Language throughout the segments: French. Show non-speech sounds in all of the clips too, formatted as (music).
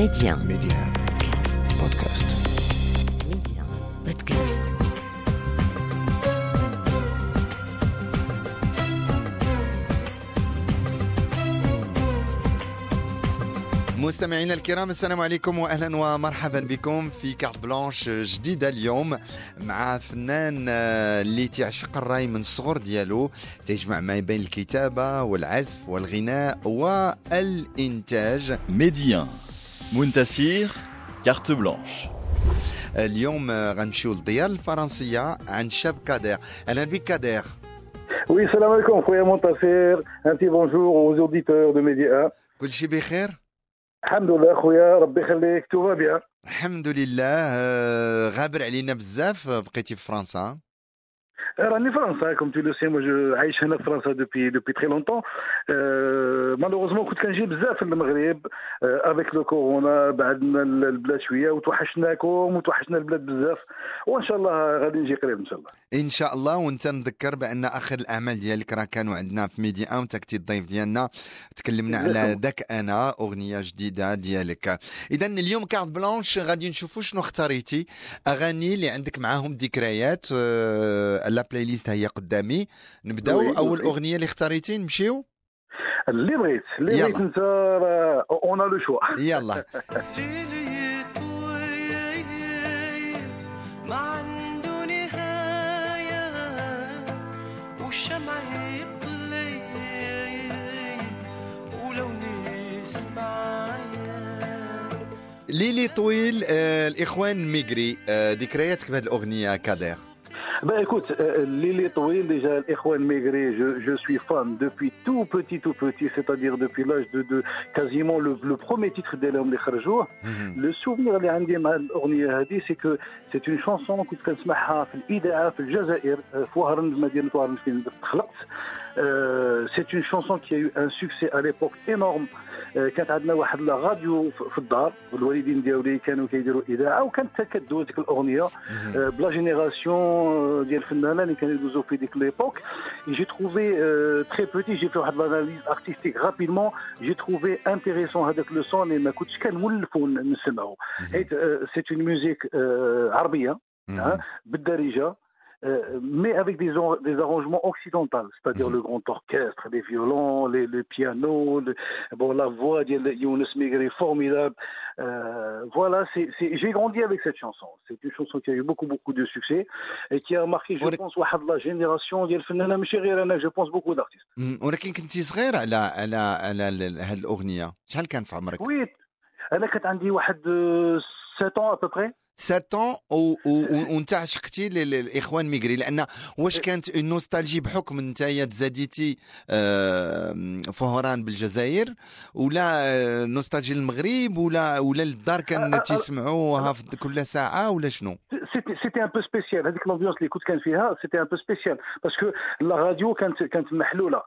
Média. Média. Podcast. Média. Podcast. مستمعينا الكرام السلام عليكم واهلا ومرحبا بكم في كارت بلانش جديدة اليوم مع فنان آه، اللي تعشق الرأي من الصغر ديالو تجمع ما بين الكتابة والعزف والغناء والإنتاج Médien. Muntasir, carte blanche. اليوم آه، غنمشيو للديار الفرنسيه عند شاب كادر اهلا بك كادر Oui, salam alaikum, Khouya Montasser. Un petit bonjour aux auditeurs de Média 1. كل شيء بخير Alhamdoulilah, Khouya, Rabbi Khalik, tout va bien. الحمد لله آه، غابر علينا بزاف آه، بقيتي في فرنسا راني فرنسا كوم تي لو سي مو عايش هنا في فرنسا دوبي دوبي تري لونتون. آه، مالوغوزمون كنت كنجي بزاف للمغرب افيك لو كورونا بعدنا البلاد شوية وتوحشناكم وتوحشنا البلاد بزاف. وإن شاء الله غادي نجي قريب إن شاء الله. إن شاء الله. وأنت نذكر بأن آخر الأعمال ديالك راه كانوا عندنا في ميدي ان وانت كنتي الضيف ديالنا. تكلمنا على داك أنا أغنية جديدة ديالك. اذا اليوم كارت بلانش غادي نشوفوا شنو اختاريتي. أغاني اللي عندك معاهم ذكريات لا بلاي ليست هي قدامي. نبداو أول. أغنية اللي اختاريتي نمشيو. اللي بغيت اللي يلا. بغيت انت اون لو شوا يلا. (laughs) والشمع يقلي ولو نسمعيا ليلي طويل آه، الإخوان ميغري آه، ذكرياتك بهذه الأغنية كادر Ben écoute, euh, Lili Touil, déjà, Ikhwan Maigret, je, je, suis fan depuis tout petit, tout petit, c'est-à-dire depuis l'âge de, de, quasiment le, le premier titre d'Elam Lekharjour. Le souvenir de Andy Orniahadi, c'est que c'est une chanson que tu as C'est une chanson qui a eu un succès à l'époque énorme. آه، كانت عندنا واحد الراديو في الدار الوالدين ديالي كانوا كيديروا إذاعة وكانت تكدو ديك الأغنية آه، بلا جينيراسيون آه، ديال الفنانة اللي كانوا يدوزوا في ديك ليبوك. جي تروفي تري بوتي جي في واحد الاناليز ارتستيك رابيدمون جي تروفي انتيريسون هذاك لو سون اللي ما كنتش كنولفو نسمعو حيت سيت اون ميوزيك عربيه بالدارجه euh, mais avec des, en- des arrangements occidentaux, c'est-à-dire Mhm. le grand orchestre, les violons, les, le piano, le, bon, la voix de Younes Maigret formidable. Euh, voilà, c'est, c'est- j'ai grandi avec cette chanson. C'est une chanson qui a eu beaucoup, beaucoup de succès et qui a marqué, je Voilà. pense, واحد la génération ديال الفنانة ماشي غير أنا, je pense beaucoup d'artistes. مم، ولكن كنتي صغير على على على هذه الاغنيه شحال كان في عمرك Oui, أنا كانت عندي واحد euh, 7 ans à peu près. 7 وانت عشقتي للاخوان ميغري لأن واش كانت اون نوستالجي بحكم انت تزاديتي فهران بالجزائر ولا آه، نوستالجي للمغرب ولا ولا للدار كان تسمعوها كل ساعة ولا شنو؟ سيتي ان بو سبيسيال هذيك لافيونس اللي كنت كان فيها سيتي ان بو سبيسيال باسكو لا راديو كانت كانت محلوله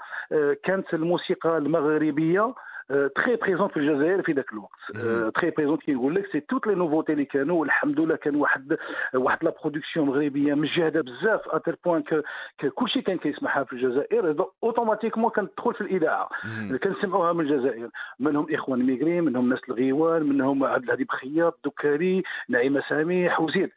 كانت الموسيقى المغربيه très présente في الجزائر في ذاك الوقت très présente كي نقول لك سي توت لي نوفوتي اللي كانوا والحمد لله كان واحد واحد لا برودكسيون مغربيه مجهده بزاف اتر بوان كل شيء كان كيسمعها في الجزائر اوتوماتيكمون كانت تدخل في الاذاعه كنسمعوها من الجزائر منهم اخوان ميغري منهم ناس الغيوان منهم عبد الهادي بخياط دكاري نعيمه سامح وزيد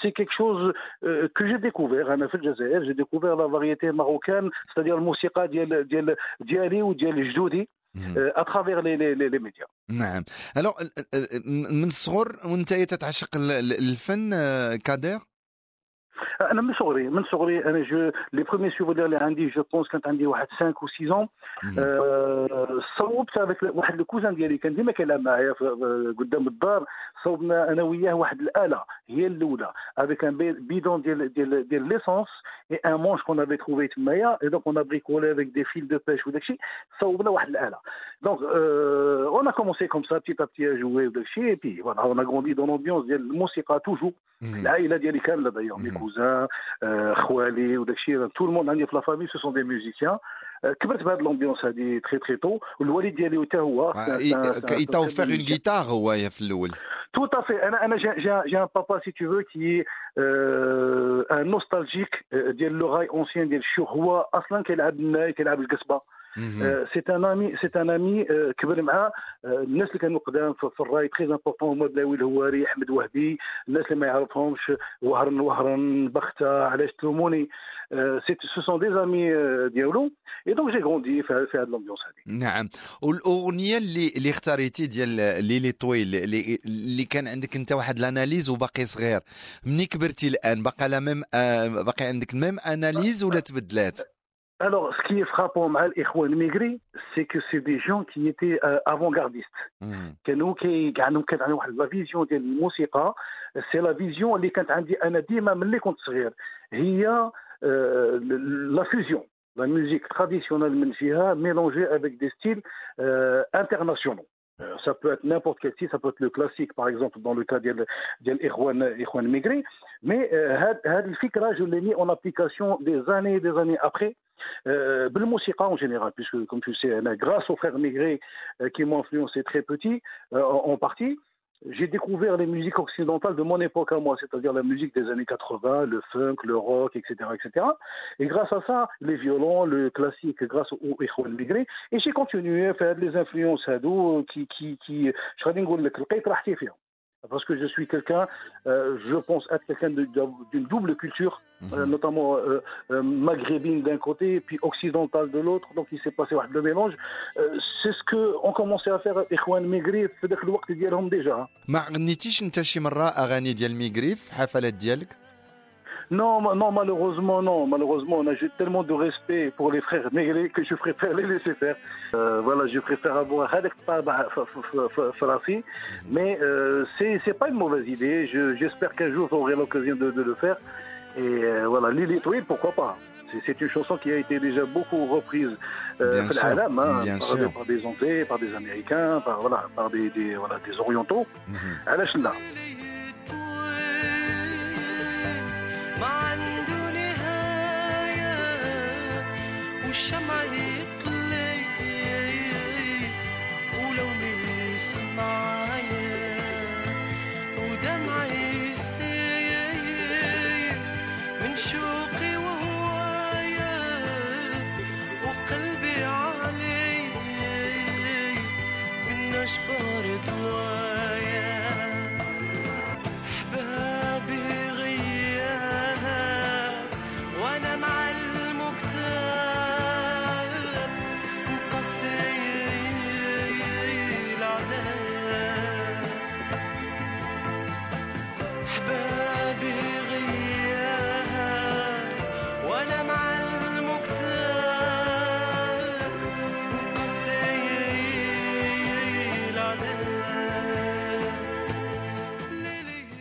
c'est quelque chose euh, que j'ai découvert أنا في الجزائر j'ai découvert la variété marocaine c'est-à-dire الموسيقى ديال ديال ديالي وديال جدودي les les les, les médias. نعم. ألو من الصغر وانت تتعشق ال- ال- الفن آه، كادر؟ أنا من صغري من صغري أنا جو لي برومي سوفونير اللي عندي جو بونس كانت عندي واحد 5 و 6 ans آه، صوبت هذاك واحد الكوزان ديالي كان ديما كيلعب معايا قدام الدار صوبنا أنا وياه واحد الآلة هي الأولى. افيك ان بيدون ديال ديال ديال ليسونس اي ان مونش كون افي تروفي تمايا اي دونك اون بريكولي افيك دي فيل دو بيش وداك الشيء صوبنا واحد الآلة. دونك اون ا كومونسي كوم سا بتيت ا بتي ا جوي وداك الشيء اي بي فوالا اون ا غروندي دون لومبيونس ديال الموسيقى توجور العائله ديالي كامله دايوغ مي. كوزان خوالي وداك الشيء تو الموند عندي في لا فامي سو سون دي ميوزيسيان كبرت بهذه الامبيونس هذه تري تري تو والوالد ديالي حتى هو يتوفر اون جيتار هو في الاول Tout à fait. انا انا j'ai j'ai- j'ai un papa si tu veux qui est euh, un nostalgique euh, ديال لو راي اونسيان ديال الشيوخ هو اصلا كيلعب الناي كيلعب القصبه مهم. آه، سي ان امي سي ان امي كبر معاه آه، الناس اللي كانوا قدام في الراي تري امبورطون هما بلاوي الهواري أحمد وهبي. الناس اللي ما يعرفهمش وهرن وهرن بختة علاش تلوموني. سو سون دي زامي ديالو. اي دونك جي غوندي في هذه الامبيونس هذه نعم. والأغنية اللي اللي اختاريتي ديال ليلي طويل اللي, اللي كان عندك انت واحد الاناليز وباقي صغير. مني كبرتي الآن باقي لا ميم آه، باقي عندك ميم اناليز ولا تبدلات؟ Alors, ce qui est frappant c'est que c'est des gens qui étaient euh, avant-gardistes. Hmm. Qui ont la vision de la musique, c'est la vision qui a euh, la fusion, la musique traditionnelle, mélangée avec des styles euh, internationaux. Euh, ça peut être n'importe quel site, ça peut être le classique, par exemple, dans le cas d'Ikhwan Ikhwan euh, Migri. Mais euh, je l'ai mis en application des années et des années après. Euh, en général, puisque comme tu sais, grâce aux frères Migré euh, qui m'ont influencé très petit, en partie, j'ai découvert les musiques occidentales de mon époque à moi, c'est-à-dire la musique des années 80, le funk, le rock, etc., etc. Et grâce à ça, les violons, le classique, grâce au Ikhwan Migré, et j'ai continué à faire les influences à euh, qui, qui, qui, je غادي نقول لك لقيت راحتي فيها. Parce que je suis quelqu'un, euh, je pense être quelqu'un de- de- d'une double culture, euh, notamment euh, euh, maghrébine d'un côté, puis occidentale de l'autre. Donc il s'est passé واحد le mélange. Euh, c'est ce que on commençait à faire إخوان ميغري في ذاك الوقت ديالهم déjà. ما غنيتيش انت شي مره اغاني ديال ميغري في حفلات ديالك non, non, malheureusement, non. Malheureusement, on a tellement de respect pour les frères négrés que je préfère les laisser faire. Euh, voilà, je préfère avoir mais euh, c'est pas une mauvaise idée. J'espère qu'un jour j'aurai l'occasion de, le faire. Et euh, voilà, Lilith, pourquoi pas. C'est une chanson qui a été déjà beaucoup reprise bien sûr, bien par, hein, sûr. par, des Anglais, par des Américains, par, voilà, par des, voilà, des Orientaux. Mm. ما عنده نهاية والشمع يقلي ولو نسمعايا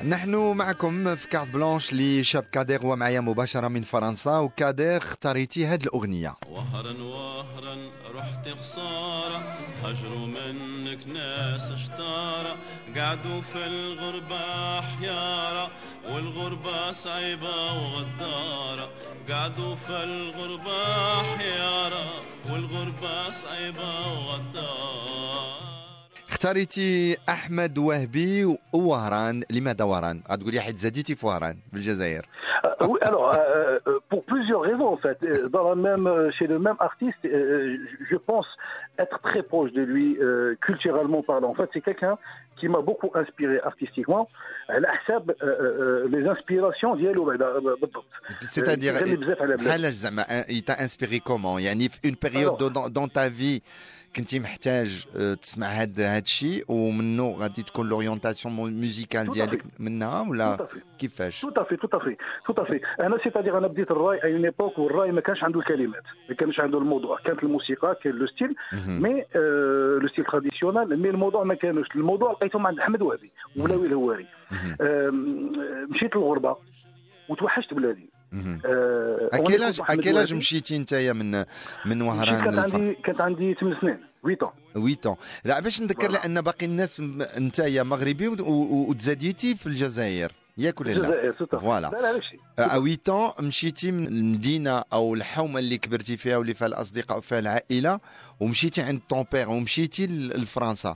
نحن معكم في كارت بلانش لشاب كادر ومعايا مباشرة من فرنسا وكادر اختاريتي هاد الأغنية. وهرا وهرا رحت خسارة هجروا منك ناس اشتارة قعدوا في الغربة حيارة والغربة صعيبة وغدارة. قعدوا في الغربة حيارة والغربة صعيبة وغدارة. اختاريتي احمد وهبي ووهران لماذا وهران غتقول لي حيت زاديتي في وهران بالجزائر (laughs) Euh, oui, alors, euh, euh, pour plusieurs raisons, en fait. Euh, Dans la même, euh, chez le même artiste, euh, je- je pense être très proche de lui, euh, culturellement parlant. En fait, c'est quelqu'un qui m'a beaucoup inspiré artistiquement. على حساب euh, euh, les inspirations ديالو بعدا بالضبط. سيتادير كيغني بزاف على بلاد. بحالاش زعما يتا انسبيري كومون يعني في اون كنتي محتاج آه، تسمع هاد هاد الشيء ومنه غادي تكون لورينتاسيون ميوزيكال à ديالك. منها ولا. كيفاش tout à fait, tout à fait. أنا سيتادير أنا بديت الراي à une époque où الراي ما كانش عنده الكلمات، ما كانش عنده الموضوع، كانت الموسيقى كان لو ستيل. مي لو ستيل تراديسيونال مي الموضوع ما كانوش، الموضوع لقيتهم عند أحمد وهبي ولاوي الهواري. مشيت للغربة وتوحشت بلادي. آه، اكيلاج أحمد اكيلاج وهبي. مشيتي نتايا من من وهران كانت عندي كانت عندي 8 سنين 8 ans. 8 لا باش نذكر. لأن باقي الناس نتايا مغربي وتزاديتي في الجزائر ياك ولا لا. فوالا لا لا ماشي. ا 8 مشيتي من المدينة أو الحومة اللي كبرتي فيها واللي فيها الأصدقاء وفيها العائلة ومشيتي عند طون بير ومشيتي لفرنسا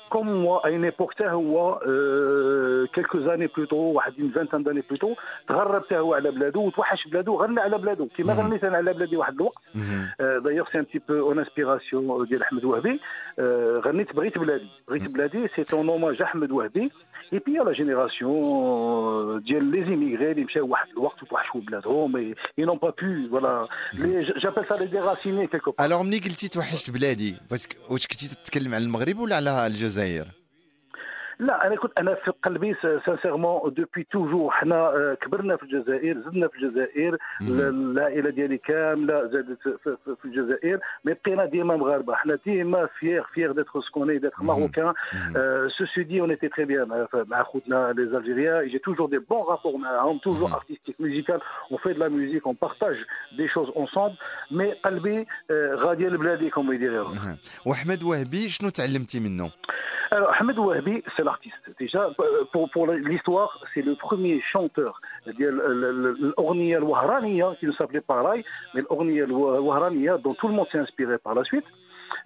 Comme moi à une époque هو euh, quelques années plus tôt واحد une vingtaine d'années plus tôt تغرب هو على بلادو وتوحش بلادو غنى على بلادو كيما. غنيت أنا على بلادي واحد الوقت. دايوغ سي ان بتي بو اون انسبيراسيون ديال أحمد وهبي. آه، غنيت بغيت بلادي. بغيت بلادي سي اون اوماج أحمد وهبي. اي بي لا جينيراسيون ديال لي زيميغري اللي مشاو واحد الوقت وتوحشوا بلادهم اي نون با بو فوالا جابيل سا لي ديراسيني كيلكو بار الوغ ملي قلتي توحشت بلادي واش كنتي تتكلم على المغرب ولا على الجزائر لا أنا كنت أنا في قلبي سانسيرمون دوبوي توجور حنا آه، كبرنا في الجزائر زدنا في الجزائر ال- العائله ديالي كامله زادت في, الجزائر مي بقينا ديما مغاربة. حنا ديما فيير فيير ديتر سكوني ديتر ماروكان سوسي دي اون ايتي تري بيان مع خوتنا لي الجيريان جي توجور دي بون رابور معاهم توجور ارتستيك ميوزيكال اون في دو لا ميوزيك اون بارتاج دي شوز اونسومبل مي قلبي آه، غادي لبلادي كوم يديروا أها. وأحمد وهبي شنو تعلمتي منه؟ Ahmed Wahabi, c'est l'artiste. Déjà, pour, pour l'histoire, c'est le premier chanteur l'Ornia al-Wahraniya, qui ne s'appelait pas Rai, mais l'Ornia al-Wahraniya, dont tout le monde s'est inspiré par la suite.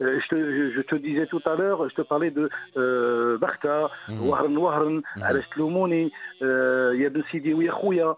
Euh, je, te, je- je te disais tout à l'heure, je te parlais de euh, Bakhta, Wahran Wahran, Alash Loumouni, euh, Yabn Sidi Ouyakhouya,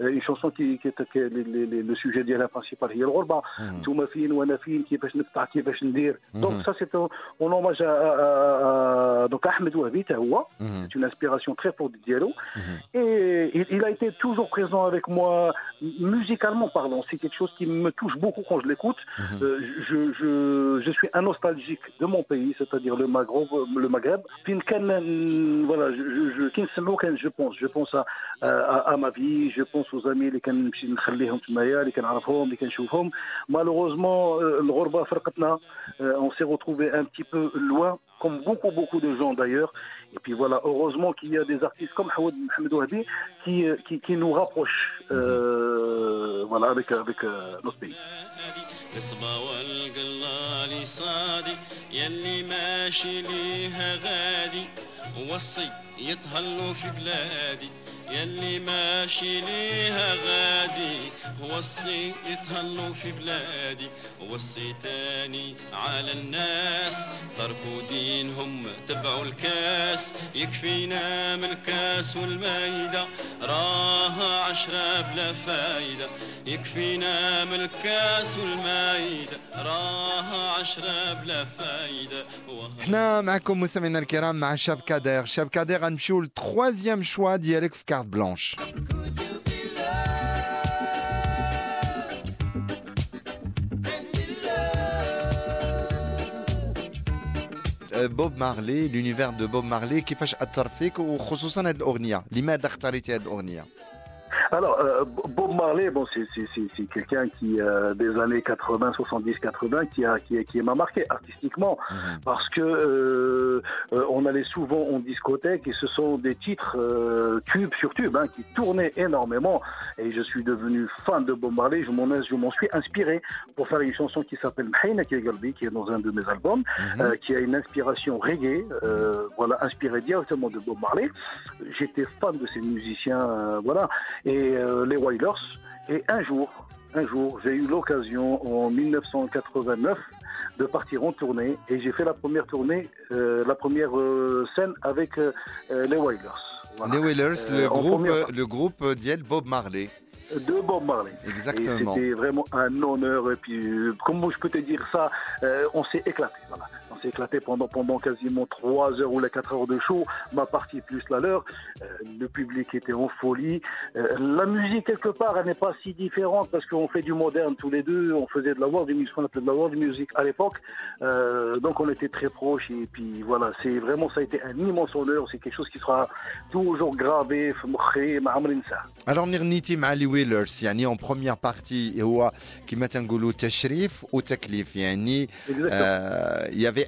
اون شونسون كي كي كي- لي- لي- لي- لو سوجي ديالها برينسيبال هي الغربه انتوما فين وانا فين كيفاش نقطع كيفاش ندير دونك سا سي اون اوماج دونك احمد وهبي حتى هو Mhm. c'est une inspiration très forte de Diallo. Et il, il a été toujours présent avec moi, musicalement parlant. C'est quelque chose qui me touche beaucoup quand je l'écoute. Euh, je, je, je suis un nostalgique de mon pays, c'est-à-dire le Maghreb. Le Maghreb. Fin kan- voilà, je, je, je, كي نسمعو كان je pense, je pense à, à, à ma vie, je pense فرونس وزميلي اللي كنمشي نخليهم تمايا اللي كنعرفهم اللي كنشوفهم. مالوغوزمون آه، الغربة فرقتنا اون سي غوتروفي ان تي بو لوا كوم بوكو بوكو دو جون دايوغ Et puis voilà, heureusement qu'il y a des artistes comme Hawad Mohamed Wahbi qui, euh, qui, qui nous rapprochent euh, voilà, avec, avec euh, notre pays. والقلا لي صادي يلي ماشي ليها غادي وصي يطهلو في بلادي. يلي ماشي ليها غادي وصي يتهلوا في بلادي وصي تاني على الناس. تركوا دينهم تبعوا الكاس يكفينا من الكاس والمايدة راها عشرة بلا فايدة يكفينا من الكاس والمايدة راها عشرة بلا فايدة وها حنا معكم مستمعينا الكرام مع شاب كادير شاب كادير غنمشيو للتخوازيام شوا ديالك في كارت بلانش بوب مارلي لونيفير دو بوب مارلي كيفاش اثر فيك وخصوصا هذه الاغنيه لماذا اختاريتي هذه الاغنيه alors, euh, Bob Marley, bon, c'est, c'est, c'est, c'est quelqu'un qui, euh, des années 80, 70, 80, qui, a, qui, qui m'a marqué artistiquement. Parce que euh, euh, on allait souvent en discothèque et ce sont des titres euh, tubes sur tube hein, qui tournaient énormément. Et je suis devenu fan de Bob Marley. Je m'en, suis inspiré pour faire une chanson qui s'appelle Mhaina Galbi, qui est dans un de mes albums, euh, qui a une inspiration reggae, euh, voilà, inspirée directement de Bob Marley. J'étais fan de ces musiciens, euh, voilà, et euh, les Wilders. Et un jour, un jour, j'ai eu l'occasion en 1989 de partir en tournée et j'ai fait la première tournée, euh, la première euh, scène avec les Wailers. Les Wailers, le, groupe, le groupe d'Yel Bob Marley de Bob Marley. Exactement. C'était vraiment un honneur. Et puis, comment je peux te dire ça On s'est éclaté. Voilà s'est éclaté pendant, pendant quasiment 3 heures ou les 4 heures de show, ma partie plus la leur. Euh, le public était en folie. Euh, la musique, quelque part, elle n'est pas si différente parce qu'on fait du moderne tous les deux. On faisait de la world music, on appelait de la world music à l'époque. Euh, donc on était très proches. Et puis voilà, c'est vraiment, ça a été un immense honneur. C'est quelque chose qui sera toujours gravé. Alors, Nirniti Mali Wheelers, yani en première partie, qui met un goulot ou il y avait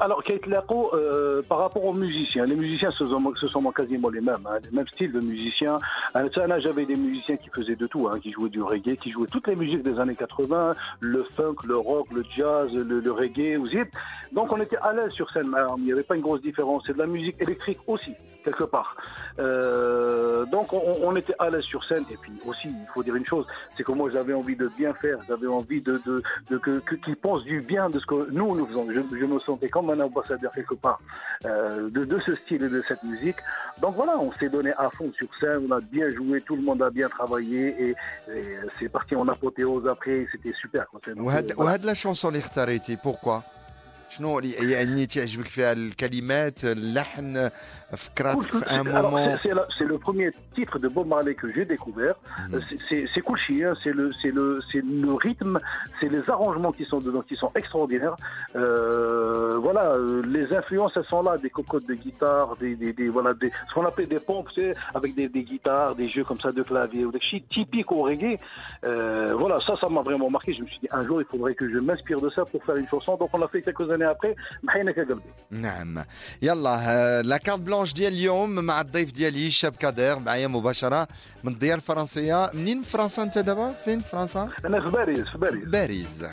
Alors, Laco, euh, par rapport aux musiciens, les musiciens, ce sont, ce sont quasiment les mêmes, hein, les mêmes styles de musiciens. À Nsana, j'avais des musiciens qui faisaient de tout, hein, qui jouaient du reggae, qui jouaient toutes les musiques des années 80, le funk, le rock, le jazz, le, le reggae, ou zip. Donc, on était à l'aise sur scène. Il n'y avait pas une grosse différence. C'est de la musique électrique aussi, quelque part. Euh, donc on, on, était à l'aise sur scène et puis aussi il faut dire une chose, c'est que moi j'avais envie de bien faire, j'avais envie de, de, de que, qu'ils pensent du bien de ce que nous nous faisons. Je, je me sentais comme un ambassadeur quelque part euh, de, de, ce style et de cette musique. Donc voilà, on s'est donné à fond sur scène, on a bien joué, tout le monde a bien travaillé et, et c'est parti en apothéose après, et c'était super. Quand même. Voilà. la chanson pourquoi? شنو اللي- يعني تعجبك فيها الكلمات اللحن فكراتك Cool, في ان c'est- alors, مومون c'est- c'est la- c'est le premier titre de Bob Marley que j'ai découvert. Mhm. Euh, c'est- C'est c'est cool chien, c'est le, c'est le, c'est le rythme, c'est les arrangements qui sont dedans, qui sont extraordinaires. Euh, voilà, euh, les influences, elles sont là, des cocottes de guitare, des, des, des- voilà, des, ce qu'on appelle des pompes, tu sais, avec des, des guitares, des jeux comme ça de clavier, ou des shit typiques au reggae. Euh, voilà, ça, ça m'a vraiment marqué. Je me suis dit, un jour, il faudrait que je m'inspire de ça pour faire une chanson. Donc, on l'a fait quelques années après. Mahayna Kagalbi. نعم. يلا آه، لا كارت بلانش ديال اليوم مع الضيف ديالي الشاب كادر معايا مباشرة من الديار الفرنسية. منين فرنسا أنت دابا؟ فين في فرنسا؟ أنا في باريس في باريس. باريس.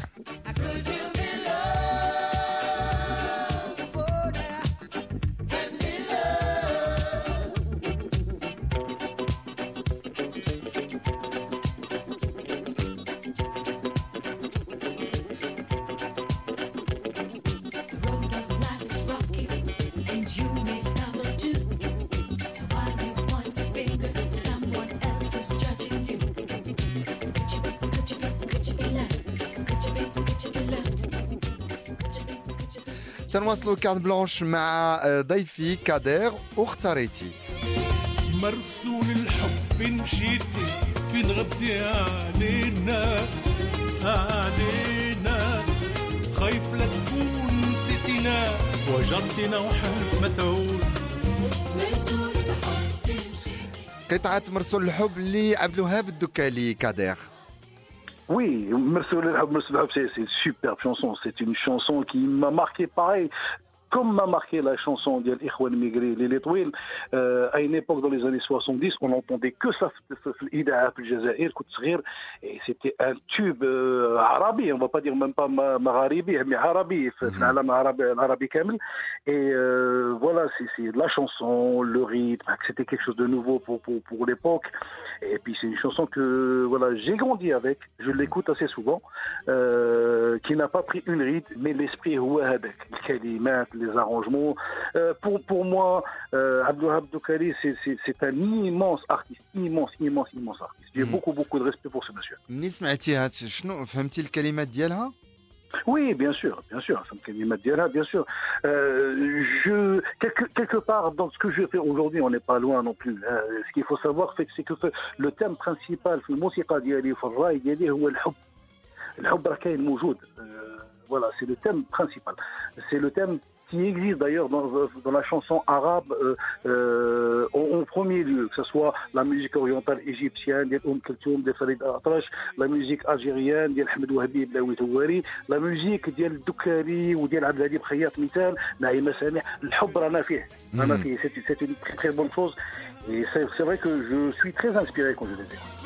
Be? تنواصلوا كارت بلانش مع آه، ضيفي كادر واختاريتي مرسول الحب فين مشيتي فين غبتي علينا؟ علينا. خايف لا تكون نسيتينا وجرتينا وحلف ما تعود. مرسول الحب في مشيتي. قطعة مرسول الحب لعبد الوهاب الدكالي كادر. Oui, le Hab, c'est une superbe chanson. C'est une chanson qui m'a marqué pareil. Comme m'a marqué la chanson d'El Ikhwan Migri, Les Letouil, euh, à une époque dans les années 70, on n'entendait que ça, l'Ida Jazair, et c'était un tube euh, arabe, on va pas dire même pas ma- magharibi, mais arabi, l'arabi kamel. Et euh, voilà, c'est c'est la chanson, le rythme, c'était quelque chose de nouveau pour, pour, pour l'époque. Et puis c'est une chanson que voilà, j'ai grandi avec, je l'écoute assez souvent, euh, qui n'a pas pris une ride, mais l'esprit Wahadek, les arrangements. Euh, pour, pour moi, euh, Abdou Abdoukari, c'est, un immense artiste, immense, immense, immense artiste. J'ai beaucoup, beaucoup de respect pour ce monsieur. منين سمعتيها شنو فهمتي الكلمات ديالها Oui, bien sûr, bien sûr. Ça me fait des Madiana, bien sûr. Euh, je, quelque, quelque part, dans ce que je fais aujourd'hui, on n'est pas loin non plus. hein. ce qu'il faut savoir, fait, c'est que le thème principal في الموسيقى ديالي وفي الراي ديالي هو الحب. الحب راه كاين موجود. Euh, Voilà, c'est le thème principal. C'est le thème qui existe d'ailleurs dans, la chanson arabe euh, euh, en, premier lieu, que ce soit la musique orientale égyptienne, umm la musique algérienne, la musique des Doukari ou des Abdelhadi Khayat Mital, hmm. C'est une très très bonne chose. Et c'est vrai que je suis très inspiré quand je les écoute.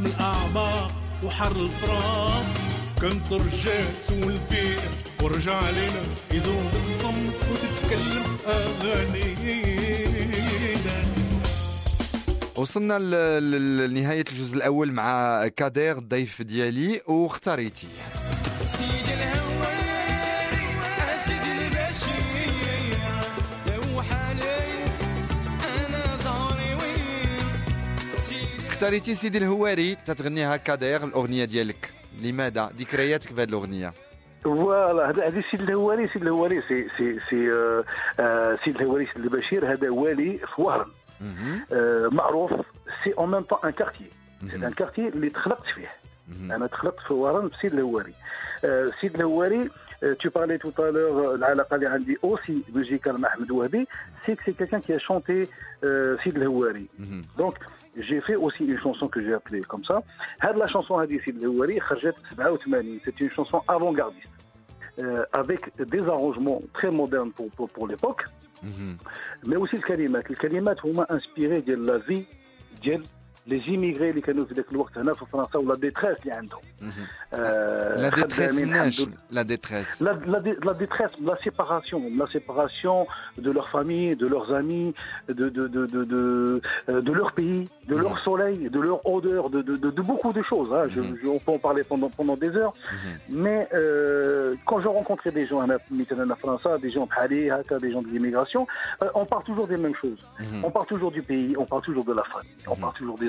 من الأعماق وحر الفراق. كنت رجعت والفيق ورجع علينا يذوب الصمت وتتكلم أغانينا. وصلنا ل- ل- لنهاية الجزء الأول مع كادير الضيف ديالي واختاريتي اختاريتي سيدي الهواري تتغنيها كادير الاغنيه ديالك لماذا ذكرياتك بهذه الاغنيه فوالا هذا هذا سيد الهواري سيد الهواري سي سي سي آه، آه، سيد الهواري سيد البشير هذا والي في وهران. آه، معروف سي اون ميم طون ان كارتي سي. ان كارتي اللي تخلقت فيه. أنا تخلقت في وهران في سيد الهواري سيد الهواري tu parlais tout à l'heure العلاقه اللي عندي اوسي ميوزيكال مع احمد وهبي سي qui a chanté euh, سيد الهواري مهم. j'ai fait aussi une chanson que j'ai appelée comme ça. La chanson c'est une chanson avant-gardiste, euh, avec des arrangements très modernes pour, pour, l'époque, mhm. mais aussi le kalimat. Le kalimat, m'a inspiré de la vie, de زيميغري اللي كانوا في ذاك الوقت هنا في فرنسا ولا ديتريس اللي عندهم مهم. آه، لا ديتريس خدامين مناش الحمد لله. لا ديتريس La, la, dé- la détresse, la séparation, la séparation de leur famille, de leurs amis, de, de, de, de, de, euh, de leur pays, de leur Mhm. soleil, de leur odeur, de, de, de, de beaucoup de choses. hein. Je- Mhm. je- on peut en parler pendant, pendant des heures. Mhm. Mais euh, quand je rencontrais des gens à Mitterrand à France, des gens de Hali, Hata, des gens de l'immigration, euh, on parle toujours des mêmes choses. مهم. On parle toujours du pays, on parle toujours de la famille, on Mhm. parle toujours des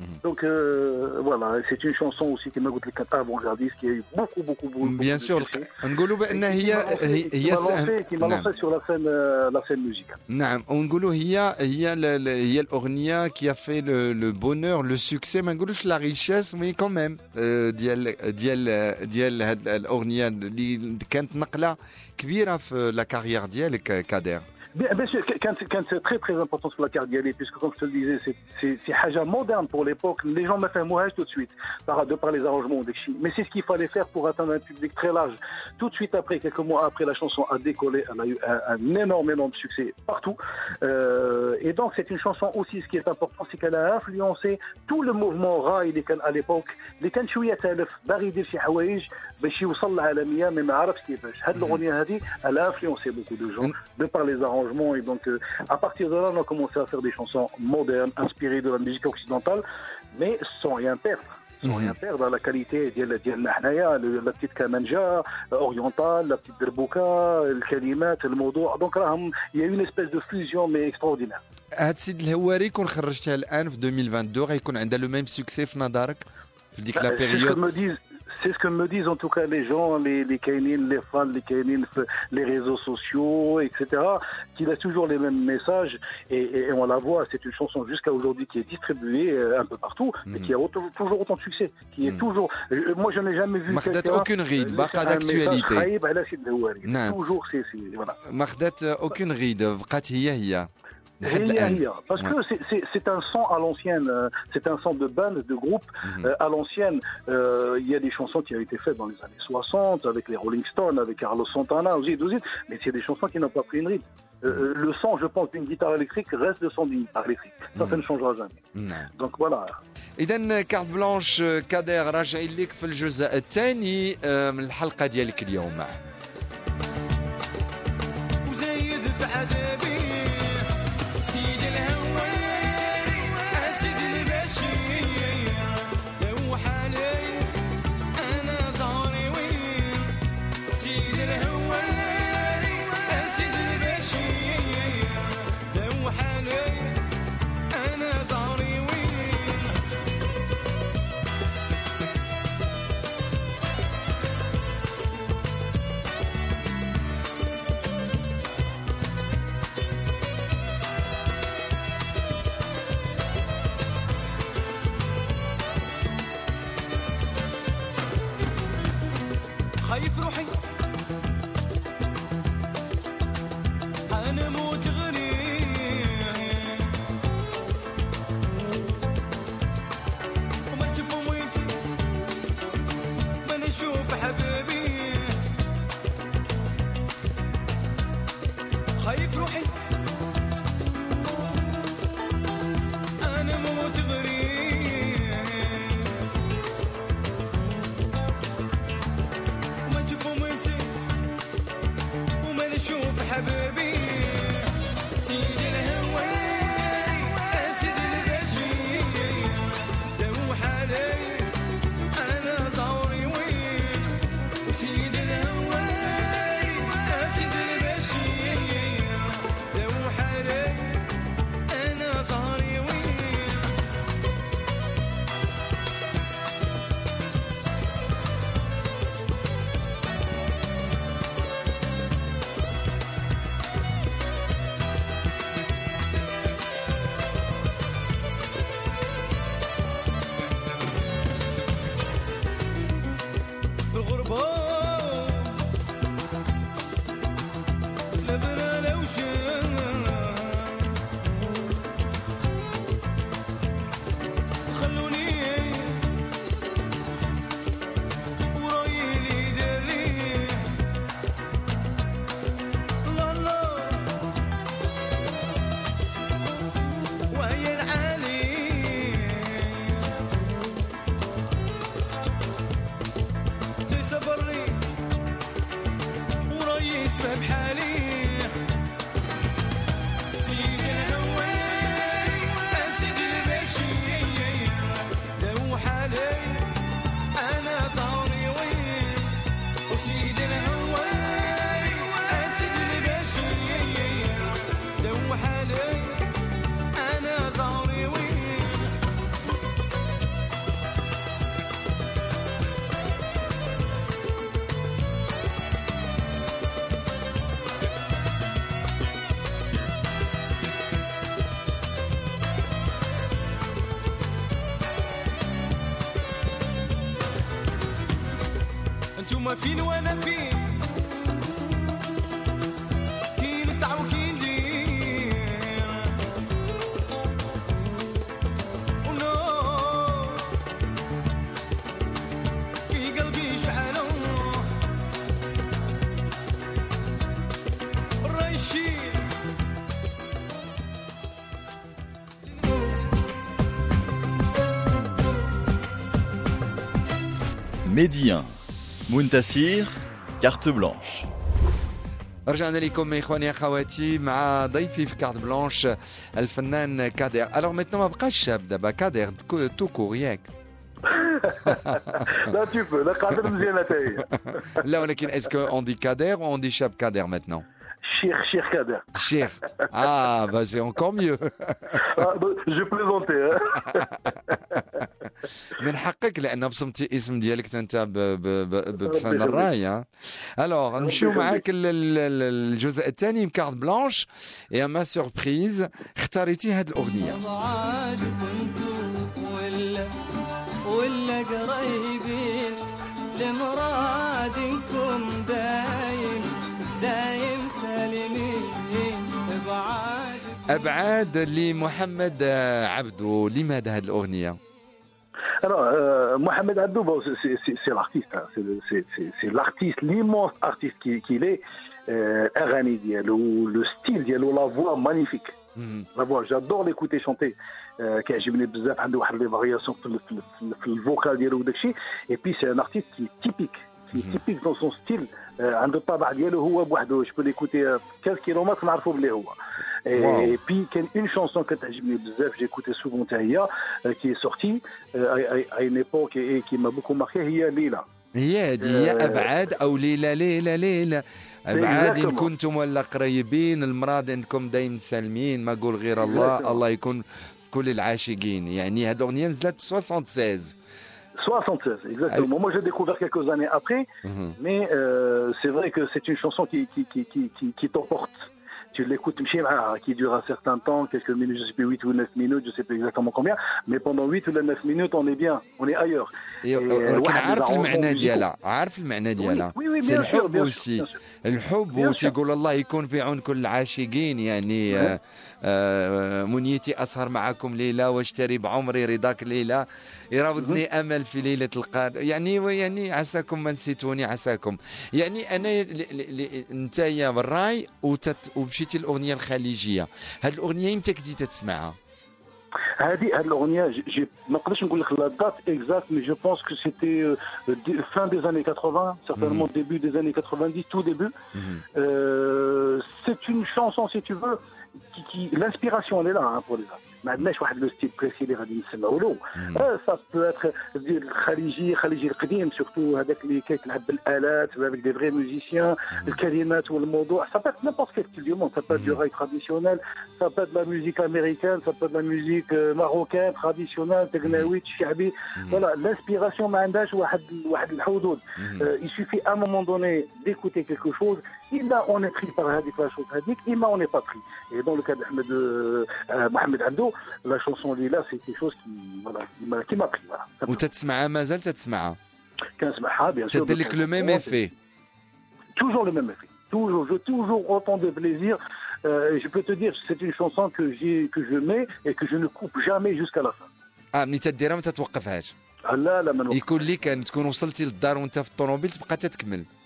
مهم. دونك فوالا سي اون شونسون اوسي كما قلت لك كانت افونغارديست كي بوكو بوكو بوكو بيان سور نقولوا بان هي هي هي سهم- كي م'a نعم. lancé sur la scène la scène musicale نعم ونقولوا هي هي ال- ال- هي الاغنيه كي في لو بونور لو سوكسي ما نقولوش لا ريشيس مي كون ميم ديال ديال ديال هاد الاغنيه اللي كانت نقله كبيره في لا كارير ديالك كادير Bien, bien sûr, c'est très très important sur la carte Gali, puisque comme je te le disais, c'est Haja moderne pour l'époque. Les gens mettent un mouage tout de suite, de par les arrangements Mais c'est ce qu'il fallait faire pour atteindre un public très large. Tout de suite après, quelques mois après, la chanson a décollé, elle a eu un, un énorme, énorme succès partout. Euh, et donc, c'est une chanson aussi, ce qui est important, c'est qu'elle a influencé tout le mouvement rail à l'époque. Les Barry Bashi Oussal à Arab, mhm. Elle a influencé beaucoup de gens, mm. de par les arrangements. Et donc, euh, à partir de là, on a commencé à faire des chansons modernes, inspirées de la musique occidentale, mais sans rien perdre. Sans Mhm. rien perdre à la qualité ديال ديالنا حنايا le- la petite kamanja orientale, la petite derbouka, الكلمات, الموضوع. Donc راهم il y a eu une espèce de fusion mais extraordinaire. هاد سيد الهواري كون خرجتها الان في 2022 غيكون عندها لو ميم سوكسي في نظرك في ديك لا C'est ce que بيريود me disent. c'est ce que me disent en tout cas les gens, hein, les, les les fans, les Kainines, les réseaux sociaux, etc., qui laissent toujours les mêmes messages. Et, on la voit, c'est une chanson jusqu'à aujourd'hui qui est distribuée euh, un peu partout, mais hmm. qui a toujours autant de succès. Qui est hmm. toujours. moi, je n'ai jamais vu. aucune ride, barra d'actualité. Bah, toujours, c'est. Voilà. aucune ride, اوكين غيد بقات هي هي لحد هي الان هي. Parce que c'est- c'est c'est un son à l'ancienne, euh, c'est un son de band, de groupe Mhm. euh, à l'ancienne. Euh, Il y a des chansons qui ont été faites dans les années 60 avec les Rolling Stones, avec Carlos Santana, Ozzy, Ozzy, mais c'est des chansons qui n'ont pas pris une rythme. Euh, euh, le son, je pense, d'une guitare électrique reste le son d'une guitare électrique. Ça, ça Mhm. ne changera jamais. نعم Donc voilà. اذا كارت بلانش كادير راجعين لك في الجزء الثاني آه، من الحلقه ديالك اليوم خايف روحي Mehdi 1, Muntasir, carte blanche. رجعنا لكم اخواني اخواتي مع ضيفي في كارت بلانش الفنان كادر الوغ ميتنو ما بقاش شاب دابا كادر تو ياك لا لا ميتنون شيخ شيخ كادر شيخ اه با سي اونكور ميو جو بليزونتي من حقك لان بصمتي اسم ديالك انت ب- ب- ب- بفن يخليك. الراي ها الوغ نمشيو يخليك. معاك ال- ال- ال- الجزء الثاني من كارت بلانش يا ما سوربريز اختاريتي هذه الاغنيه بعاد كنتوا ولا ولا قريبين لمرادكم دايم بعاد ابعاد لمحمد آه، عبدو لماذا هذه الاغنيه Alors, euh, Mohamed Abdou, bon, c'est- c'est c'est- c'est l'artiste, hein. c'est le- c'est- c'est- c'est l'artiste, l'immense artiste qu'il qu'il est. Euh, Arani Diallo, le style Diallo, la voix magnifique. Mhm. La voix, j'adore l'écouter chanter. Euh, كيعجبني بزاف عنده واحد لي فارياسيون في, ال- في, ال- في الفوكال ديالو وداك الشيء et puis c'est un artiste qui est typique qui est typique dans son style آه، آه، عنده الطابع ديالو هو بوحده شكون ليكوتي 15 كيلومتر نعرفوا بلي هو. اي بي كان اون شونسون كتعجبني بزاف جيكوتي سوفون حتى هي كي سورتي اي نيبوك اي كي ما بوكو ماركي هي ليلى. هي هذه هي آه. أبعاد أو ليلى ليلى ليلى. أبعاد إيه، إن كنتم ولا قريبين المراد إنكم دايم سالمين ما قول غير الله الله يكون في كل العاشقين. يعني هذوك نزلت 76 76, exactement. Moi, j'ai découvert quelques années après, mais euh, c'est vrai que c'est une chanson qui, qui, qui, qui, qui t'emporte. Tu l'écoutes, qui dure un certain temps, quelques minutes, je sais plus, 8 ou 9 minutes, je sais plus exactement combien, mais pendant 8 ou 9 minutes, on est bien, on est ailleurs. Et, Et, euh, oui, oui, bien sûr, bien sûr. الحب. وتيقول الله يكون في عون كل العاشقين يعني آه، آه، منيتي أسهر معكم ليله واشتري بعمري رضاك ليله يراودني أمل في ليلة القادم يعني يعني عساكم ما نسيتوني عساكم. يعني أنا انت يا بالراي ومشيتي الأغنية الخليجية. هذه الأغنية إمتى كنتي تسمعها. هذه هذه الاغنيه ج- جي ما نقدرش نقول لك لا دات اكزاكت مي جو بونس كو سيتي fin des années 80 certainement début des années 90 tout début مهم. Euh, c'est une chanson, si tu veux, qui, qui- l'inspiration elle est là hein, pour les artistes. ما عندناش واحد لو ستيل بريسي اللي غادي نسمعوا له آه، ça peut être ديال الخليجي الخليجي القديم سورتو هذاك اللي كيتلعب بالالات avec des vrais musiciens الكلمات والموضوع ça peut être n'importe quel style du monde ça peut être du rail traditionnel ça peut être de la musique américaine ça peut être de la musique euh, marocaine traditionnelle تقناوي الشعبي voilà l'inspiration ما عندهاش واحد واحد الحدود Euh, il suffit à un moment donné d'écouter quelque chose. Imma on est pris par Hadik la chose Hadik, Imma on n'est pas pris. Et dans le cas d'Ahmed euh, euh, Mohamed Abdo, la chanson Lila, c'est quelque chose qui voilà, qui m'a qui m'a pris. Voilà. Ça وتتسمعها مازال تتسمعها peut- 15 maha, bien sûr. تدير لك لو ميم افي Toujours le même effet. Toujours, je toujours autant de plaisir. Euh, je peux te dire, c'est une chanson que j'ai que je mets et que je ne coupe jamais jusqu'à la fin. اه ملي تديرها ما تتوقفهاش Ah, là, là, maintenant. يكون لي كان تكون وصلتي للدار وانت في الطوموبيل تبقى تتكمل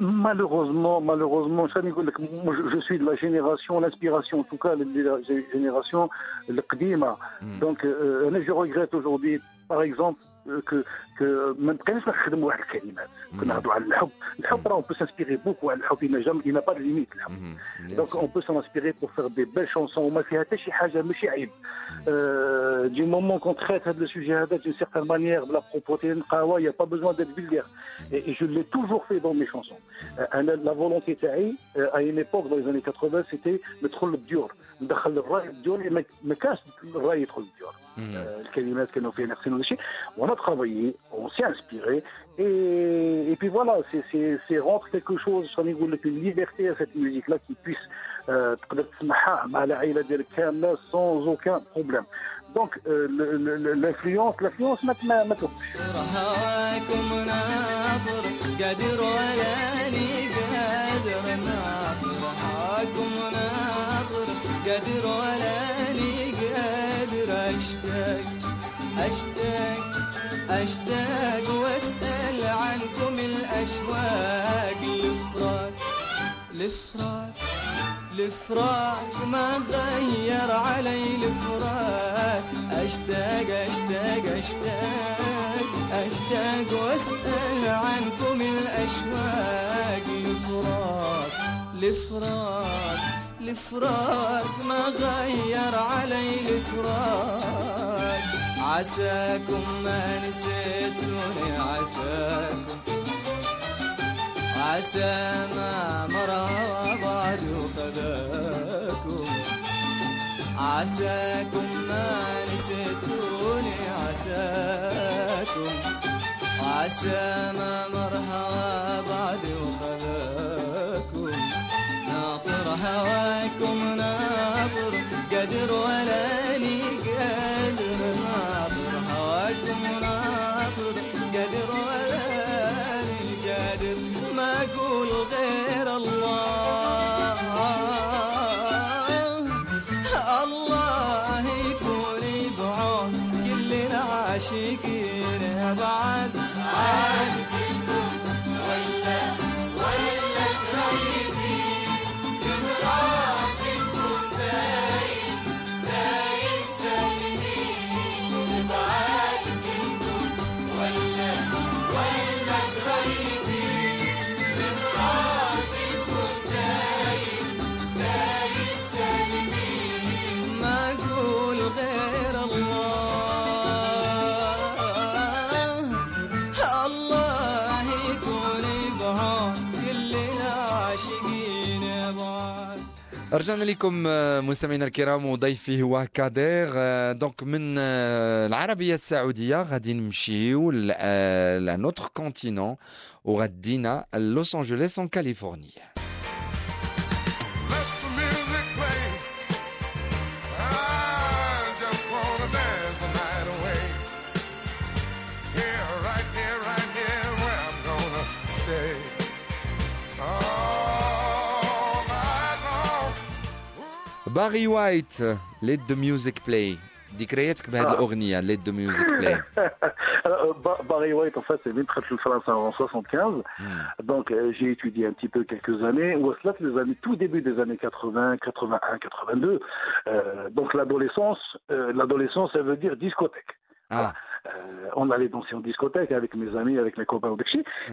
Malheureusement, malheureusement, je suis de la génération, l'inspiration en tout cas, de la génération, le hmm. Donc, euh, euh, je regrette aujourd'hui, par exemple, que que ما بقيناش نخدموا واحد الكلمات كنا نهضروا على الحب الحب راه on peut s'inspirer beaucoup على الحب il n'a jamais il n'a pas de limite الحب Mhm. Bien Donc sûr. on peut s'en inspirer pour faire des belles chansons وما فيها حتى شي حاجه ماشي عيب euh, du moment qu'on traite هذا السوجي هذا d'une certaine manière بلا بروبوتي نقاوه il y a pas besoin d'être vulgaire et, et je l'ai toujours fait dans mes chansons euh, أنا la volonté تاعي euh, à une époque dans les années 80 c'était ندخل للديور ندخل الراي الديور ما- ما كانش الراي يدخل الديور Mhm. euh, الكلمات كانوا فيها نقصين ولا شيء on a travaillé on s'est inspiré et, et puis voilà c'est c'est c'est rendre quelque chose خليني نقول لك une liberté à cette musique là qui puisse euh, تقدر تسمعها مع العائله ديالك كامله sans aucun problème donc euh, le- le- le- l'influence l'influence ما ما ما توقفش هواكم ناطر قادر ولاني قادر ناطر هواكم ناطر قادر ولاني قادر أشتاق أشتاق أشتاق وأسأل عنكم الأشواق. الفراق الفراق الفراق ما غير علي الفراق أشتاق أشتاق أشتاق أشتاق وأسأل عنكم الأشواق. الفراق الفراق الفراق ما غير علي الفراق. عساكم ما نسيتوني عساكم. عسى ما مرى بعد وخذاكم عساكم ما نسيتوني عساكم. عسى ما مر هوى بعد هواكم ناطر قدر ولا رجعنا لكم آه، مستمعينا الكرام وضيفي هو كادير. آه، دونك من آه، العربية السعودية غادي نمشيو لنوتر كونتينون وغادينا لوس أنجلوس ان كاليفورنيا باري وايت ليت ذا ميوزك بلاي ذكرياتك بهذه آه. الاغنيه ليت ذا ميوزك بلاي Euh, Ba- Barry White, en fait, c'est venu de France en 75. Donc, euh, j'ai étudié un petit peu quelques années. Ou cela, c'est les années, tout début des années 80, 81, 82. Euh, donc, l'adolescence, euh, l'adolescence, ça veut dire discothèque. Ah, Euh, on allait danser en discothèque avec mes amis, avec mes copains au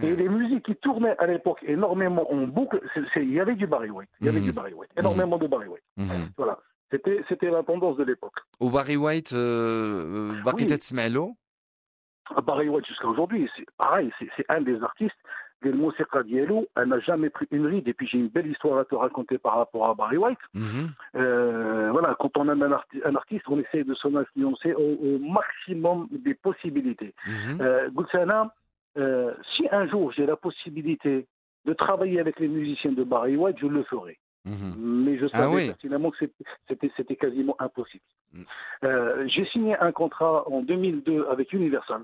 Et les musiques qui tournaient à l'époque énormément en boucle, il y avait du Barry White. Il y avait du mhm. Barry White. Énormément mhm. de Barry White. Mhm. Voilà. C'était, la tendance de l'époque. Au Barry White, euh, euh Barry oui. Barry White jusqu'à aujourd'hui, c'est pareil, c'est, un des artistes elle n'a jamais pris une ride. Et puis j'ai une belle histoire à te raconter par rapport à Barry White. Mhm. Euh, quand on aime un, arti- un artiste, on essaie de s'en influencer au, maximum des possibilités. Mhm. Euh, Gulsana, euh, si un jour j'ai la possibilité de travailler avec les musiciens de Barry White, je le ferai. Mhm. Mais je Ah savais oui. pertinemment que c'était quasiment impossible. Mm. Euh, j'ai signé un contrat en 2002 avec Universal.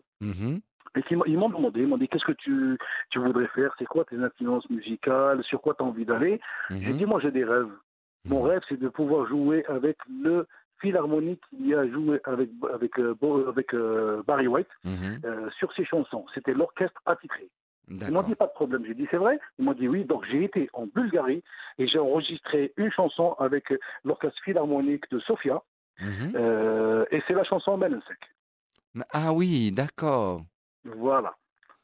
Et ils m'ont demandé, ils m'ont dit qu'est-ce que tu, tu voudrais faire, c'est quoi tes influences musicales, sur quoi tu as envie d'aller? J'ai Mhm. dit, moi j'ai des rêves. Mon rêve, c'est de pouvoir jouer avec le philharmonique qui a joué avec, avec, euh, avec euh, Barry White Mhm. euh, sur ses chansons. C'était l'orchestre attitré. Ils m'ont dit pas de problème. J'ai dit c'est vrai? Ils m'ont dit oui. Donc j'ai été en Bulgarie et j'ai enregistré une chanson avec l'orchestre philharmonique de Sofia Mhm. euh, et c'est la chanson Melensek. Ah oui, d'accord. Voilà.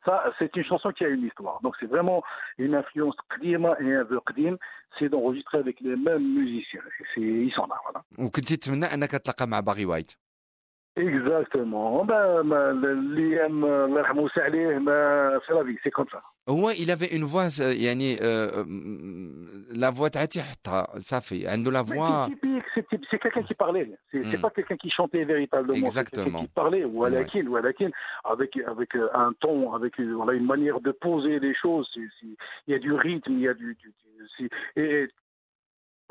Ça, c'est une chanson qui a une histoire. Donc, c'est vraiment une influence Qdima et un peu Qdim. C'est d'enregistrer avec les mêmes musiciens. C'est, ils sont là, voilà. وكنت تتمنى انك تلقى مع باغي وايت Exactement. C'est comme ça. Oui, il avait une voix, euh, euh, euh, la voix ça fait, hein, la voix. C'est quelqu'un qui parlait, c'est hmm. pas quelqu'un qui chantait véritablement. Exactement. Qui parlait, ou avec avec un ton, avec une manière de poser les choses. Il y a du rythme, il y a du,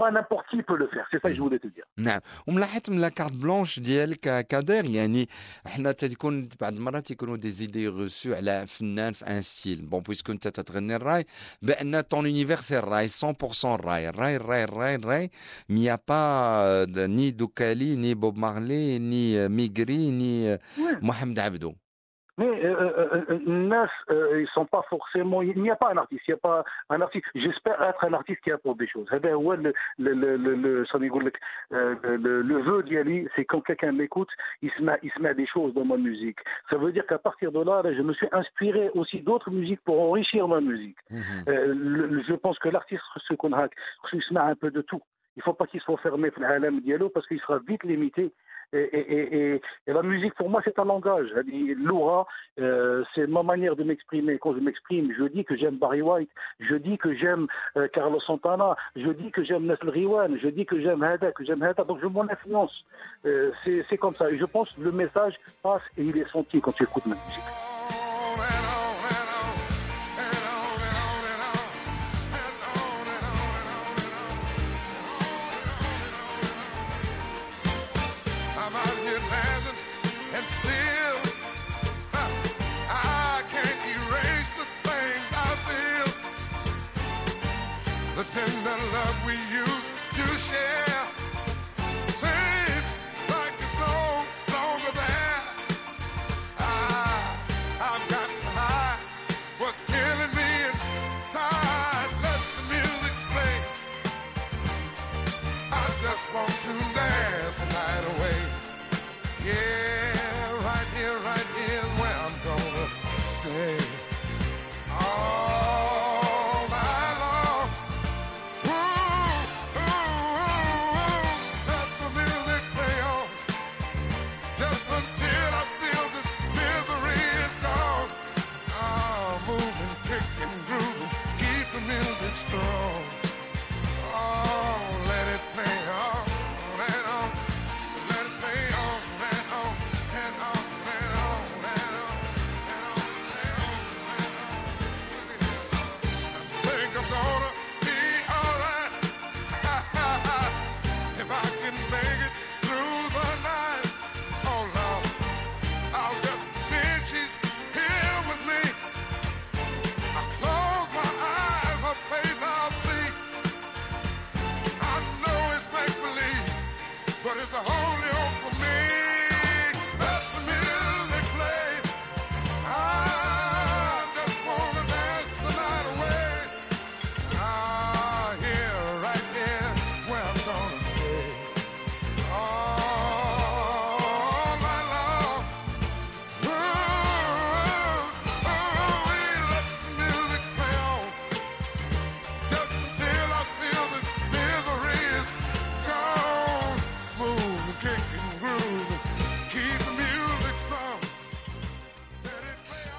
pas n'importe qui peut le faire. C'est ça que je voulais te dire. نعم وملاحظت من لا كارت بلونش ديالك كادير يعني حنا تكون بعض المرات يكونوا دي زيدي غوسو على فنان في ان ستيل بون بويسكو انت تتغني الراي بان طون يونيفير سي الراي 100% الراي الراي الراي الراي الراي مي با ني دوكالي ني بوب مارلي ني ميغري ني Ouais. محمد عبدو Mais euh, euh, euh, Nas, euh, ils sont pas forcément. Il n'y a pas un artiste. Il n'y a pas un artiste. J'espère être un artiste qui apporte des choses. هذا هو le le le le le شنو يقول لك euh, le le le vœu ديالي, c'est quand quelqu'un m'écoute, il se met il se met des choses dans ma musique. Ça veut dire qu'à partir de là, là, je me suis inspiré aussi d'autres musiques pour enrichir ma musique. Euh, le- le- je pense que l'artiste خصو يكون هاك خصو يسمع un peu de tout. Il faut pas qu'il soit fermé في العالم ديالو parce qu'il sera vite limité. Et, la musique, pour moi, c'est un langage. L'aura, euh, c'est ma manière de m'exprimer. Quand je m'exprime, je dis que j'aime Barry White, je dis que j'aime euh, Carlos Santana, je dis que j'aime Nesl Riwan, je dis que j'aime Hada, que j'aime Hada. Donc, je m'en influence. Euh, c'est comme ça. Et je pense que le message passe et il est senti quand tu écoutes ma musique. Yeah,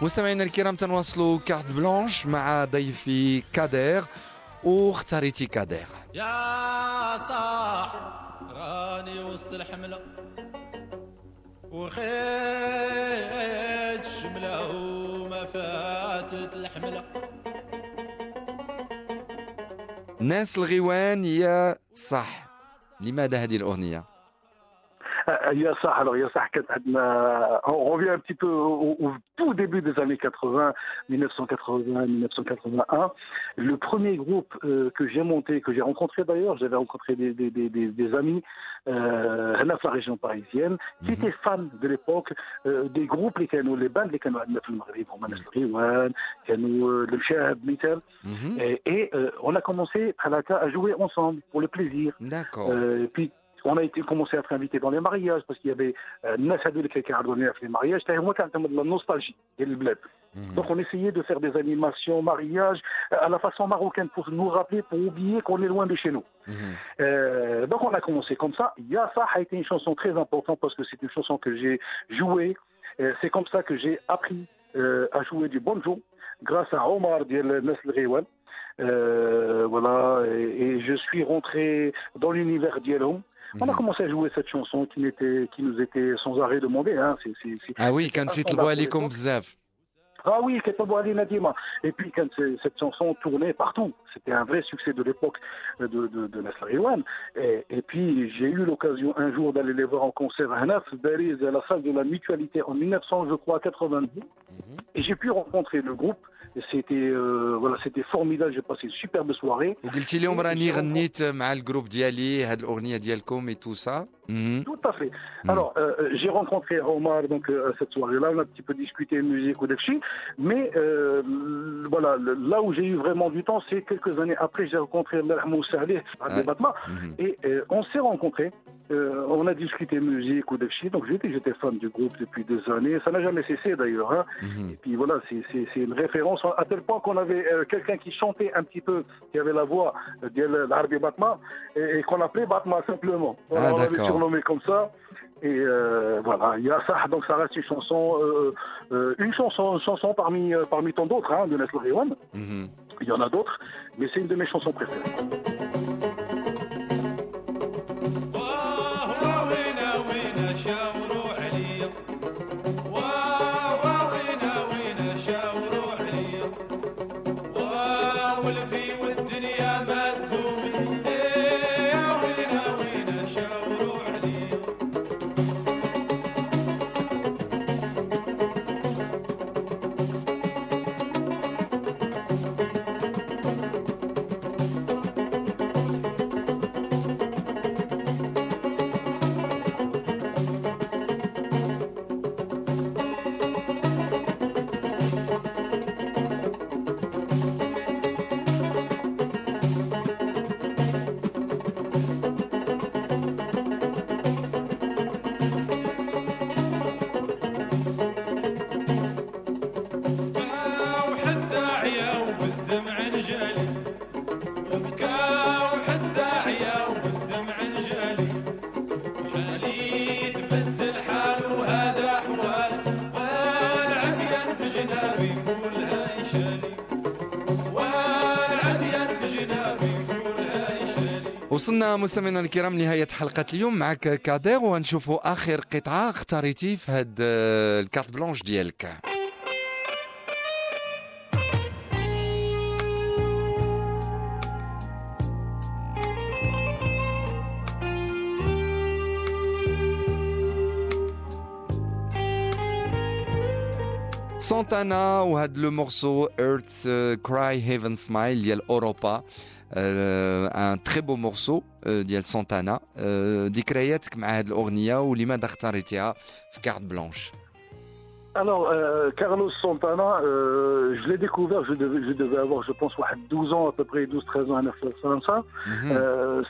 مستمعينا الكرام تنواصلوا كارت بلانش مع ضيفي كادير واختاريتي كادير يا صاح راني وسط الحملة وخيت شملة وما فاتت الحملة ناس الغيوان يا صح لماذا هذه الأغنية؟ Euh, Yassah, alors Yassah, كانت عندنا- on revient un petit peu au, au tout début des années 80, 1980, 1981. Le premier groupe euh, que j'ai monté, que j'ai rencontré d'ailleurs, j'avais rencontré des, des, des, des, des amis euh, هنا في la région parisienne, qui Mhm. étaient fans de l'époque euh, des groupes اللي كانوا les bandes اللي كانوا عندنا في المغرب هما ناس الغيوان كانوا آه، المشاهد مثال Mhm. et, et, euh, on a commencé à, la- à jouer ensemble pour le plaisir D'accord. euh, puis on a été commencé à être invité dans les mariages parce qu'il y avait euh, Nas qui a donné les mariages. C'était de la nostalgie et le bled. Mhm. Donc on essayait de faire des animations, mariages, euh, à la façon marocaine pour nous rappeler, pour oublier qu'on est loin de chez nous. Mhm. Euh, donc on a commencé comme ça. Yassa a été une chanson très importante parce que c'est une chanson que j'ai jouée. C'est comme ça que j'ai appris à jouer du bonjour grâce à Omar Diel Nasl voilà, et, et, je suis rentré dans l'univers d'Yelom. On a mhm. commencé à jouer cette chanson qui, n'était, qui nous était sans arrêt demandée. Hein. Ah oui, quand tu te vois aller comme. Ah oui, c'est pas Nadima. Et puis, quand cette chanson tournait partout, c'était un vrai succès de l'époque euh, de, de, de et, puis, j'ai eu l'occasion un jour d'aller les voir en concert à Hanaf, à la salle de la mutualité en 1990, je crois, mhm. Et j'ai pu rencontrer le groupe. C'était euh, voilà, formidable. J'ai passé une superbe soirée. Et, et, et, et, et, et, et, et, et, et tout ça سا Tout à fait. Alors, euh, euh, j'ai rencontré Omar donc euh, cette soirée-là, on a un petit peu discuté musique ou d'Efchi, mais euh, voilà, le- là où j'ai eu vraiment du temps, c'est quelques années après, j'ai rencontré Lermou Saleh à Ouais. Débatma, et on s'est rencontrés, on a discuté musique ou d'Efchi, donc que j'étais fan du groupe depuis des années, ça n'a jamais cessé d'ailleurs, hein. et puis voilà, c'est- une référence, à tel point qu'on avait quelqu'un qui chantait un petit peu, qui avait la voix de Batma, et, et qu'on appelait Batma simplement. Ah, d'accord. Surnommé comme ça. Et euh, voilà, il y a ça, donc ça reste une chanson, euh, euh, une chanson, une chanson parmi, parmi tant d'autres hein, de Nestle Rewan. Il y en a d'autres, mais c'est une de mes chansons préférées. وصلنا مستمعينا الكرام لنهاية حلقة اليوم معك كادير ونشوفوا آخر قطعة اختاريتي في هاد آه، الكارت بلانش ديالك. سونتانا وهاد لو مورسو ايرث كراي هيفن سمايل ديال أوروبا. ان تري بو مورسو ديال سونتانا آه، ذكرياتك مع هاد الاغنيه ولماذا اختاريتيها في كارت بلانش Alors, euh, Carlos Santana, euh, je l'ai découvert, je devais, je devais avoir, je pense, ouais, 12 ans à peu près, 12-13 ans à ça. Euh,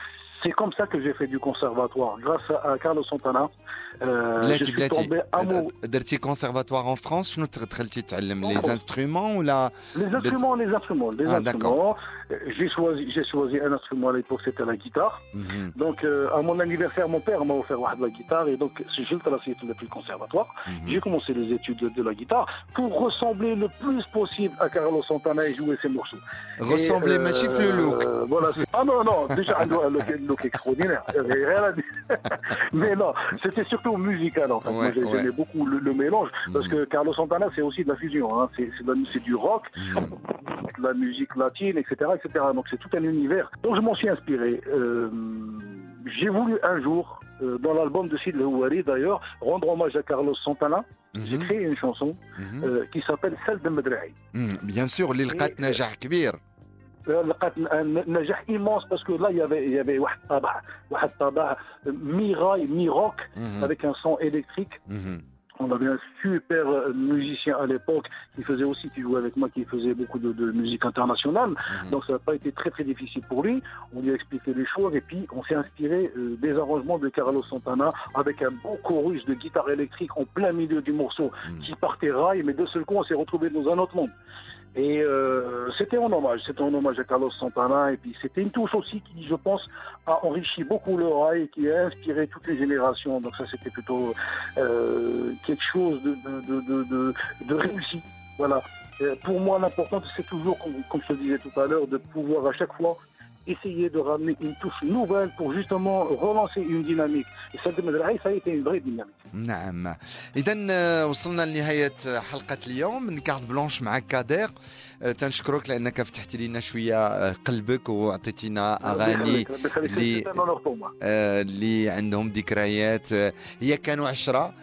c'est comme ça que j'ai fait du conservatoire, grâce à, à Carlos Santana. Euh, je بلاتي suis بلاتي tombé amoureux. درتي كونسيرفاتوار ان فرانس شنو دخلتي تعلم لي انسترومون ولا Les instruments, les instruments, les Ah, instruments. Euh, J'ai choisi, j'ai choisi un instrument à l'époque, c'était la guitare. Mhm. Donc, euh, à mon anniversaire, mon père m'a offert واحد la guitare et donc j'ai le depuis le conservatoire. Mhm. J'ai commencé les études de, de la guitare pour ressembler le plus possible à Carlos Santana et jouer ses morceaux. Ressembler, Et, euh, ماشي في le look. Voilà. c'est- Ah non, non, déjà un look, un look- un look extraordinaire. (laughs) Il y avait rien à dire. (laughs) Mais non, c'était surtout musical en fait. Moi j'aimais beaucoup le, mélange mhm. parce que Carlos Santana c'est aussi de la fusion, hein. c'est du rock, mhm. de la musique latine, etc., etc. Donc c'est tout un univers. Donc je m'en suis inspiré. Euh, j'ai voulu un jour, euh, dans l'album de Sid Houari d'ailleurs, rendre hommage à Carlos Santana. Mhm. J'ai créé une chanson euh, qui s'appelle Celle de Medrahi. Bien sûr, Lil Najah Kbir. لقات ن- نجاح immense parce que là il y avait il y avait واحد طابع واحد طابع mi rail mi rock Mhm. avec un son électrique Mhm. On avait un super euh, musicien à l'époque qui faisait aussi, qui jouait avec moi, qui faisait beaucoup de, de musique internationale. Mhm. Donc ça n'a pas été très très difficile pour lui. On lui a expliqué les choses et puis on s'est inspiré euh, des arrangements de Carlos Santana avec un beau chorus de guitare électrique en plein milieu du morceau Mhm. qui partait rail, mais de seul coup on s'est retrouvé dans un autre monde. Et euh, c'était en hommage, c'était en hommage à Carlos Santana et puis c'était une touche aussi qui, je pense, a enrichi beaucoup le rail et qui a inspiré toutes les générations. Donc ça c'était plutôt euh, quelque chose de, de, de, de, de, réussi. Voilà. Euh, pour moi, l'important, c'est toujours, comme, comme je te disais tout à l'heure, de pouvoir à chaque fois essayer de ramener une touche nouvelle pour justement relancer une dynamique. Et celle de Medrahi, ça a été une vraie dynamique. نعم اذا وصلنا لنهايه حلقه اليوم من كارت بلانش مع كادير آه، آه، تنشكرك لأنك فتحت لنا شوية آه، قلبك وعطيتينا أغاني اللي آه، اللي عندهم ذكريات هي كانوا 10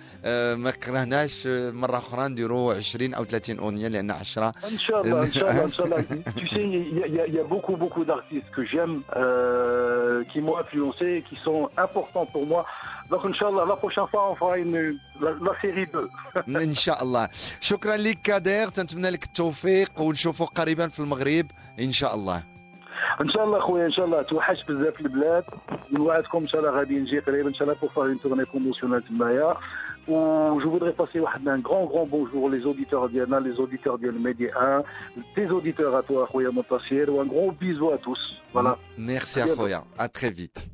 ما كرهناش مرة أخرى نديروا 20 أو 30 أغنية لأن 10 إن شاء الله إن شاء الله إن شاء الله. (laughs) Tu sais il y a beaucoup beaucoup d'artistes que j'aime euh, qui m'ont influencé qui sont importants pour moi. Donc, Inch'Allah, la prochaine fois, on fera une, la, la série 2. (laughs) إن شاء الله شكرا لك كادير تنتمنى لك التوفيق ونشوفك قريبا في المغرب إن شاء الله ان شاء الله خويا ان شاء الله توحش بزاف البلاد نوعدكم ان شاء الله غادي نجي قريب ان شاء الله pour faire une tournée promotionnelle تمايا où je voudrais passer واحد un grand grand bonjour les auditeurs ديالنا les auditeurs ديال Média 1 tes auditeurs à toi خويا منتصر و un gros bisou à tous voilà ميرسي À bientôt. أخويا à très vite